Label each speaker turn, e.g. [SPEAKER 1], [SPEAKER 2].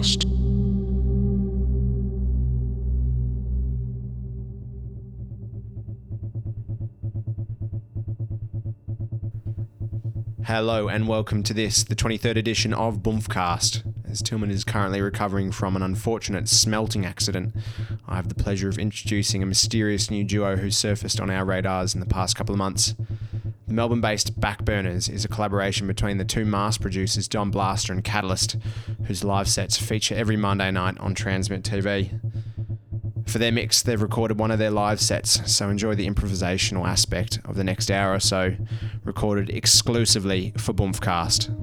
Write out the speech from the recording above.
[SPEAKER 1] Hello and welcome to this, the 23rd edition of Bumfcast. As Tillman is currently recovering from an unfortunate smelting accident, I have the pleasure of introducing a mysterious new duo who surfaced on our radars in the past couple of months. The Melbourne based Backburners is a collaboration between the two mass producers Don Blaster and Catalyst, whose live sets feature every Monday night on Transmit TV. For their mix, they've recorded one of their live sets, so enjoy the improvisational aspect of the next hour or so, recorded exclusively for Bumfcast.